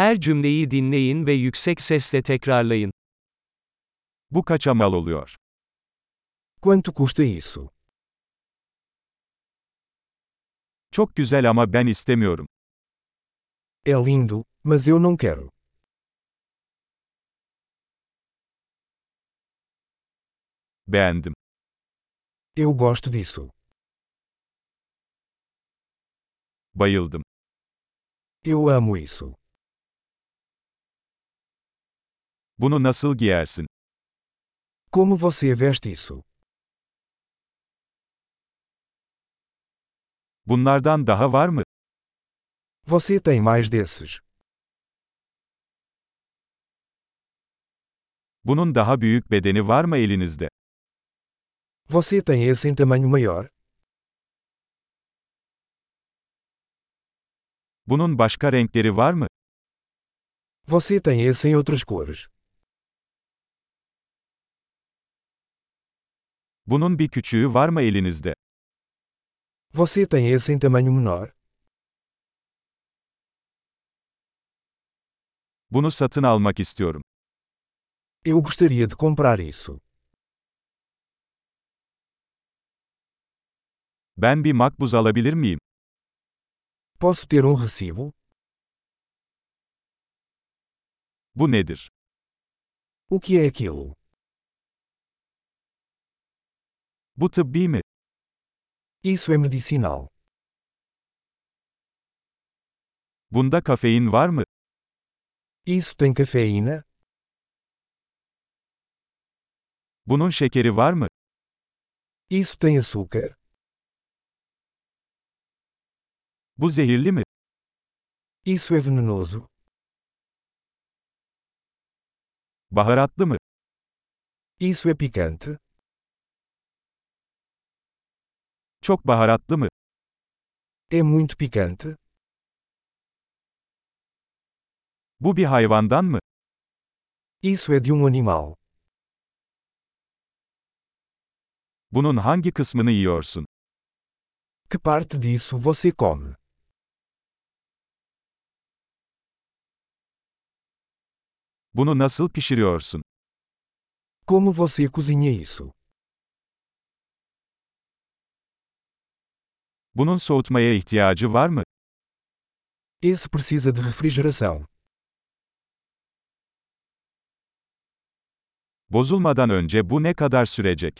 Her cümleyi dinleyin ve yüksek sesle tekrarlayın. Bu kaça mal oluyor? Quanto custa isso? Çok güzel ama ben istemiyorum. É lindo, mas eu não quero. Beğendim. Eu gosto disso. Bayıldım. Eu amo isso. Bunu nasıl giyersin? Como você veste isso? Bunlardan daha var mı? Você tem mais desses. Bunun daha büyük bedeni var mı elinizde? Você tem esse em tamanho maior? Bunun başka renkleri var mı? Você tem esse em outras cores? Bunun bir küçüğü var mı elinizde? Você tem esse em tamanho menor? Bunu satın almak istiyorum. Eu gostaria de comprar isso. Ben bir makbuz alabilir miyim? Posso ter um recibo? Bu nedir? O que é aquilo? Bu tıbbi mi? Isso é medicinal. Bunda kafein var mı? Isso tem cafeína? Bunun şekeri var mı? Isso tem açúcar? Bu zehirli mi? Isso é venenoso? Baharatlı mı? Isso é picante? Çok baharatlı mı? É muito picante? Bu bir hayvandan mı? Isso é de um animal. Bunun hangi kısmını yiyorsun? Que parte disso você come? Bunu nasıl pişiriyorsun? Como você cozinha isso? Bunun soğutmaya ihtiyacı var mı? Esse precisa de refrigeração. Bozulmadan önce bu ne kadar sürecek?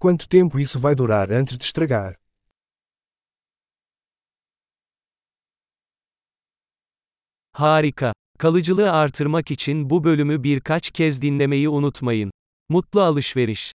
Quanto tempo isso vai durar antes de estragar? Harika. Kalıcılığı artırmak için bu bölümü birkaç kez dinlemeyi unutmayın. Mutlu alışveriş.